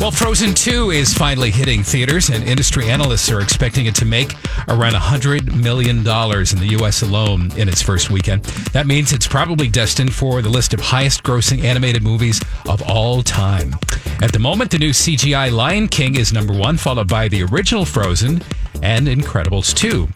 Well, Frozen 2 is finally hitting theaters, and industry analysts are expecting it to make around $100 million in the U.S. alone in its first weekend. That means it's probably destined for the list of highest grossing animated movies of all time. At the moment, the new CGI Lion King is number one, followed by the original Frozen and Incredibles 2.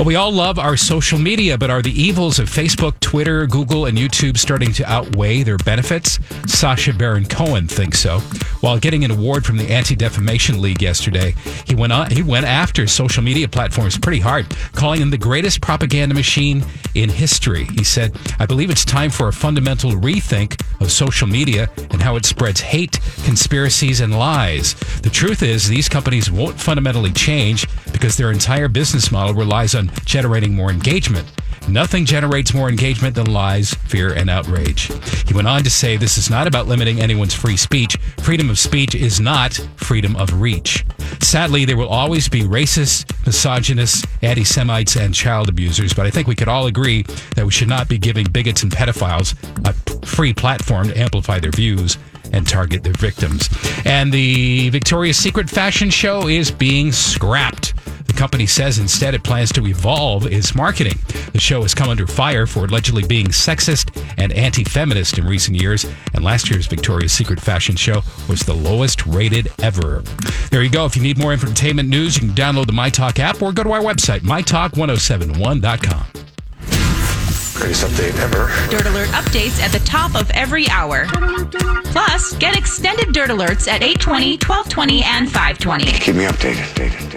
But we all love our social media, but are the evils of Facebook, Twitter, Google, and YouTube starting to outweigh their benefits? Sasha Baron Cohen thinks so. While getting an award from the Anti-Defamation League yesterday, he went on he went after social media platforms pretty hard, calling them the greatest propaganda machine in history. He said, "I believe it's time for a fundamental rethink of social media and how it spreads hate, conspiracies, and lies. The truth is, these companies won't fundamentally change because their entire business model relies on generating more engagement. Nothing generates more engagement than lies, fear, and outrage. He went on to say this is not about limiting anyone's free speech. Freedom of speech is not freedom of reach. Sadly, there will always be racists, misogynists, anti Semites, and child abusers, but I think we could all agree that we should not be giving bigots and pedophiles a free platform to amplify their views and target their victims. And the Victoria's Secret fashion show is being scrapped. The company says instead it plans to evolve its marketing. The show has come under fire for allegedly being sexist and anti feminist in recent years, and last year's Victoria's Secret fashion show was the lowest rated ever. There you go. If you need more entertainment news, you can download the MyTalk app or go to our website, mytalk1071.com. Greatest update ever. Dirt Alert updates at the top of every hour. Plus, get extended Dirt Alerts at 820, 1220, and 520. Keep me updated. updated, updated.